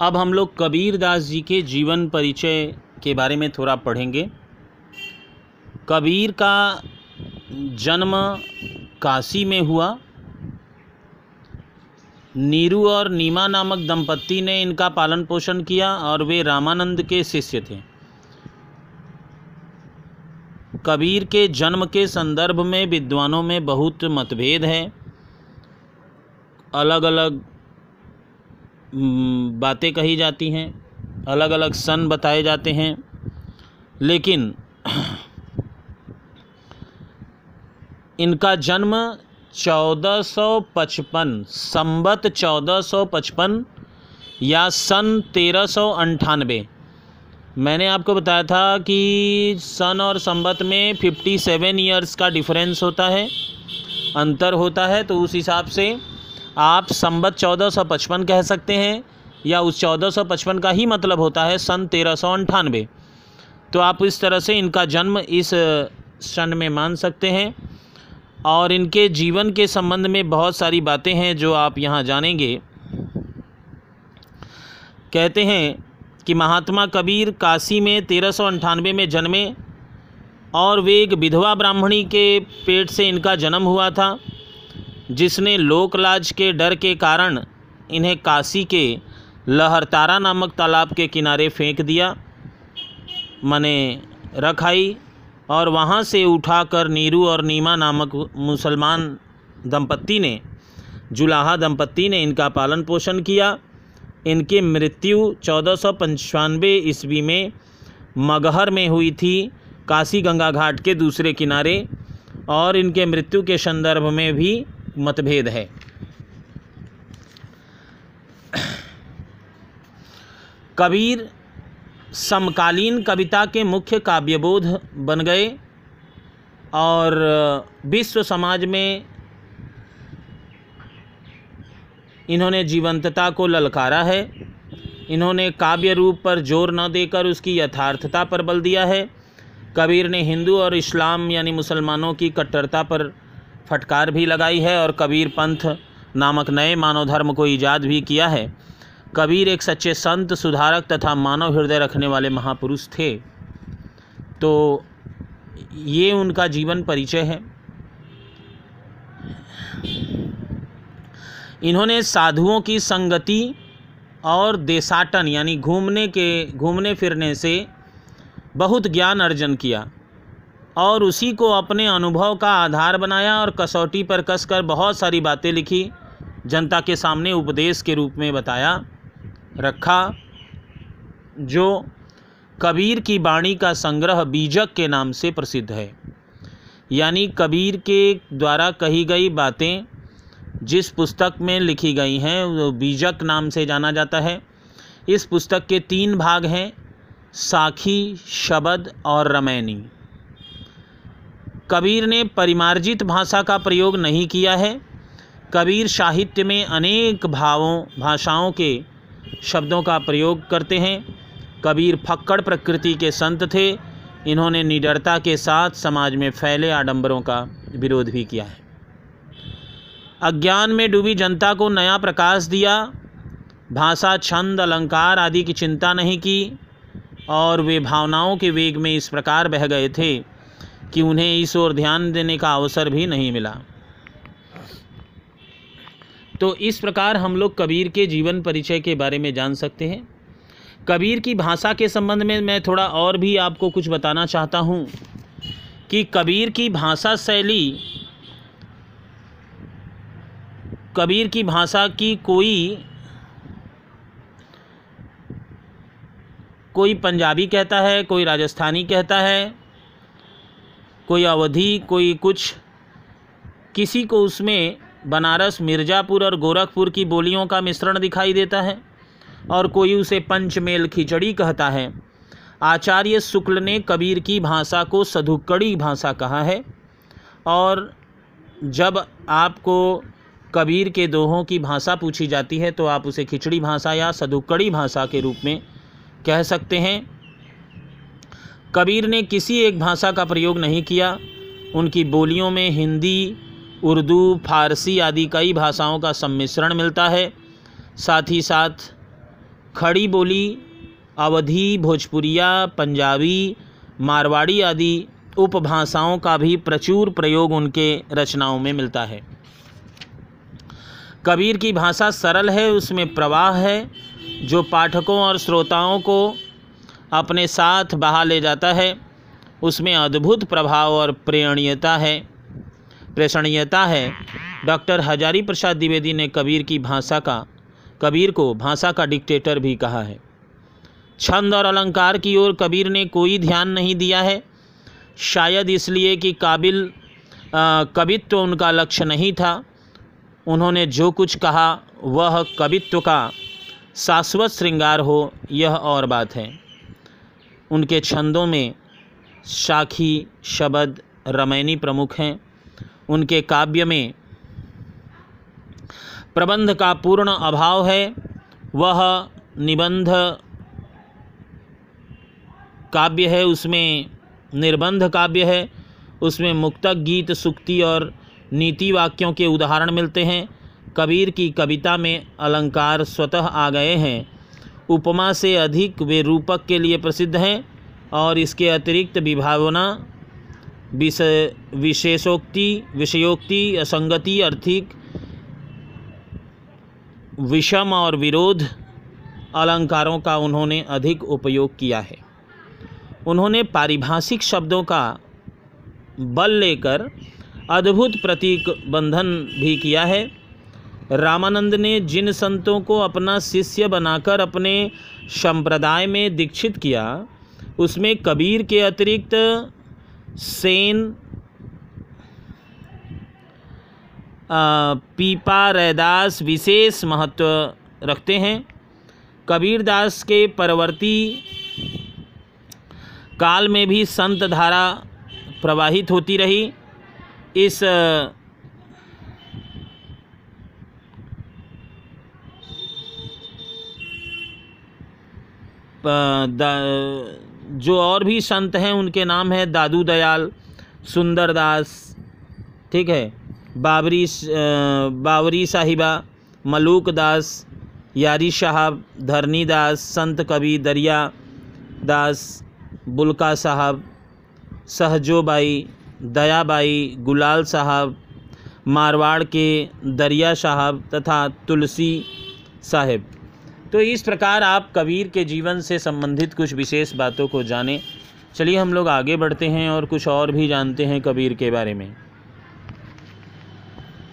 अब हम लोग कबीर दास जी के जीवन परिचय के बारे में थोड़ा पढ़ेंगे। कबीर का जन्म काशी में हुआ। नीरू और नीमा नामक दंपत्ति ने इनका पालन पोषण किया और वे रामानंद के शिष्य थे। कबीर के जन्म के संदर्भ में विद्वानों में बहुत मतभेद है। अलग अलग बातें कही जाती हैं अलग अलग सन बताए जाते हैं, लेकिन इनका जन्म 1455 संबत 1455 या सन तेरह मैंने आपको बताया था कि सन और संबत में 57 ईयर्स का डिफरेंस होता है, अंतर होता है तो उस हिसाब से आप संबत 1455 कह सकते हैं, या उस 1455 का ही मतलब होता है सन तेरह तो आप इस तरह से इनका जन्म इस सन में मान सकते हैं। और इनके जीवन के संबंध में बहुत सारी बातें हैं जो आप यहाँ जानेंगे। कहते हैं कि महात्मा कबीर काशी में तेरह में जन्मे, और वे एक विधवा ब्राह्मणी के पेट से इनका जन्म हुआ था। जिसने लोकलाज के डर के कारण इन्हें काशी के लहरतारा नामक तालाब के किनारे फेंक दिया, मने रखाई और वहाँ से उठाकर नीरू और नीमा नामक मुसलमान दंपत्ति ने, जुलाहा दंपत्ति ने इनका पालन पोषण किया। इनकी मृत्यु चौदह सौ ईस्वी में मगहर में हुई थी, काशी गंगा घाट के दूसरे किनारे और इनके मृत्यु के संदर्भ में भी मतभेद है। कबीर समकालीन कविता के मुख्य काव्यबोध बन गए और विश्व समाज में इन्होंने जीवंतता को ललकारा है। इन्होंने काव्य रूप पर ज़ोर न देकर उसकी यथार्थता पर बल दिया है। कबीर ने हिंदू और इस्लाम यानी मुसलमानों की कट्टरता पर फटकार भी लगाई है और कबीर पंथ नामक नए मानव धर्म को ईजाद भी किया है। कबीर एक सच्चे संत, सुधारक तथा मानव हृदय रखने वाले महापुरुष थे। तो ये उनका जीवन परिचय है। इन्होंने साधुओं की संगति और देसाटन यानी घूमने के, घूमने फिरने से बहुत ज्ञान अर्जन किया। और उसी को अपने अनुभव का आधार बनाया और कसौटी पर कसकर बहुत सारी बातें लिखी। जनता के सामने उपदेश के रूप में बताया, रखा, जो कबीर की वाणी का संग्रह बीजक के नाम से प्रसिद्ध है। यानी कबीर के द्वारा कही गई बातें जिस पुस्तक में लिखी गई हैं, वो बीजक नाम से जाना जाता है। इस पुस्तक के तीन भाग हैं, साखी, शबद और रमैनी। कबीर ने परिमार्जित भाषा का प्रयोग नहीं किया है। कबीर साहित्य में अनेक भावों, भाषाओं के शब्दों का प्रयोग करते हैं। कबीर फक्कड़ प्रकृति के संत थे। इन्होंने निडरता के साथ समाज में फैले आडंबरों का विरोध भी किया है। अज्ञान में डूबी जनता को नया प्रकाश दिया। भाषा, छंद, अलंकार आदि की चिंता नहीं की और वे भावनाओं के वेग में इस प्रकार बह गए थे। कि उन्हें इस ओर ध्यान देने का अवसर भी नहीं मिला। तो इस प्रकार हम लोग कबीर के जीवन परिचय के बारे में जान सकते हैं। कबीर की भाषा के संबंध में मैं थोड़ा और भी आपको कुछ बताना चाहता हूँ कि कबीर की भाषा शैली, कबीर की भाषा की कोई कोई पंजाबी कहता है, कोई राजस्थानी कहता है कोई अवधि, कोई कुछ। किसी को उसमें बनारस, मिर्ज़ापुर और गोरखपुर की बोलियों का मिश्रण दिखाई देता है और कोई उसे पंचमेल खिचड़ी कहता है। आचार्य शुक्ल ने कबीर की भाषा को सधुक्कड़ी भाषा कहा है और जब आपको कबीर के दोहों की भाषा पूछी जाती है तो आप उसे खिचड़ी भाषा या सदुकड़ी भाषा के रूप में कह सकते हैं। कबीर ने किसी एक भाषा का प्रयोग नहीं किया। उनकी बोलियों में हिंदी, उर्दू, फारसी आदि कई भाषाओं का सम्मिश्रण मिलता है। साथ ही साथ खड़ी बोली, अवधी, भोजपुरिया, पंजाबी, मारवाड़ी आदि उपभाषाओं का भी प्रचुर प्रयोग उनके रचनाओं में मिलता है। कबीर की भाषा सरल है, उसमें प्रवाह है, जो पाठकों और श्रोताओं को अपने साथ बहा ले जाता है। उसमें अद्भुत प्रभाव और प्रेरणीयता है। प्रेषणीयता है। डॉक्टर हजारी प्रसाद द्विवेदी ने कबीर की भाषा का, कबीर को भाषा का डिक्टेटर भी कहा है। छंद और अलंकार की ओर कबीर ने कोई ध्यान नहीं दिया है। शायद इसलिए कि काबिल कवित्व तो उनका लक्ष्य नहीं था। उन्होंने जो कुछ कहा, वह कवित्व का शाश्वत श्रृंगार हो, यह और बात है। उनके छंदों में शाखी शबद रमैनी प्रमुख हैं। उनके काव्य में प्रबंध का पूर्ण अभाव है। वह निबंध काव्य है, उसमें निर्बंध काव्य है, उसमें मुक्तक गीत, सुक्ति और नीति वाक्यों के उदाहरण मिलते हैं। कबीर की कविता में अलंकार स्वतः आ गए हैं। उपमा से अधिक वे रूपक के लिए प्रसिद्ध हैं और इसके अतिरिक्त विभावना विशेषोक्ति, विषयोक्ति, असंगति, अर्थिक, विषम और विरोध अलंकारों का उन्होंने अधिक उपयोग किया है। उन्होंने पारिभाषिक शब्दों का बल लेकर अद्भुत प्रतीक बंधन भी किया है। रामानंद ने जिन संतों को अपना शिष्य बनाकर अपने संप्रदाय में दीक्षित किया, उसमें कबीर के अतिरिक्त सेन पीपा रैदास विशेष महत्व रखते हैं। कबीरदास के परवर्ती काल में भी संत धारा प्रवाहित होती रही। इस जो और भी संत हैं, उनके नाम है दादू दयाल सुंदरदास ठीक है? बाबरी बावरी साहिबा, मलूक दास, यारी साहब, धरनी दास, संत कवि दरिया दास, बुलका साहब, सहजोबाई, दयाबाई, गुलाल साहब, मारवाड़ के दरिया साहब तथा तुलसी साहेब। तो इस प्रकार आप कबीर के जीवन से संबंधित कुछ विशेष बातों को जानें। चलिए हम लोग आगे बढ़ते हैं और कुछ और भी जानते हैं कबीर के बारे में।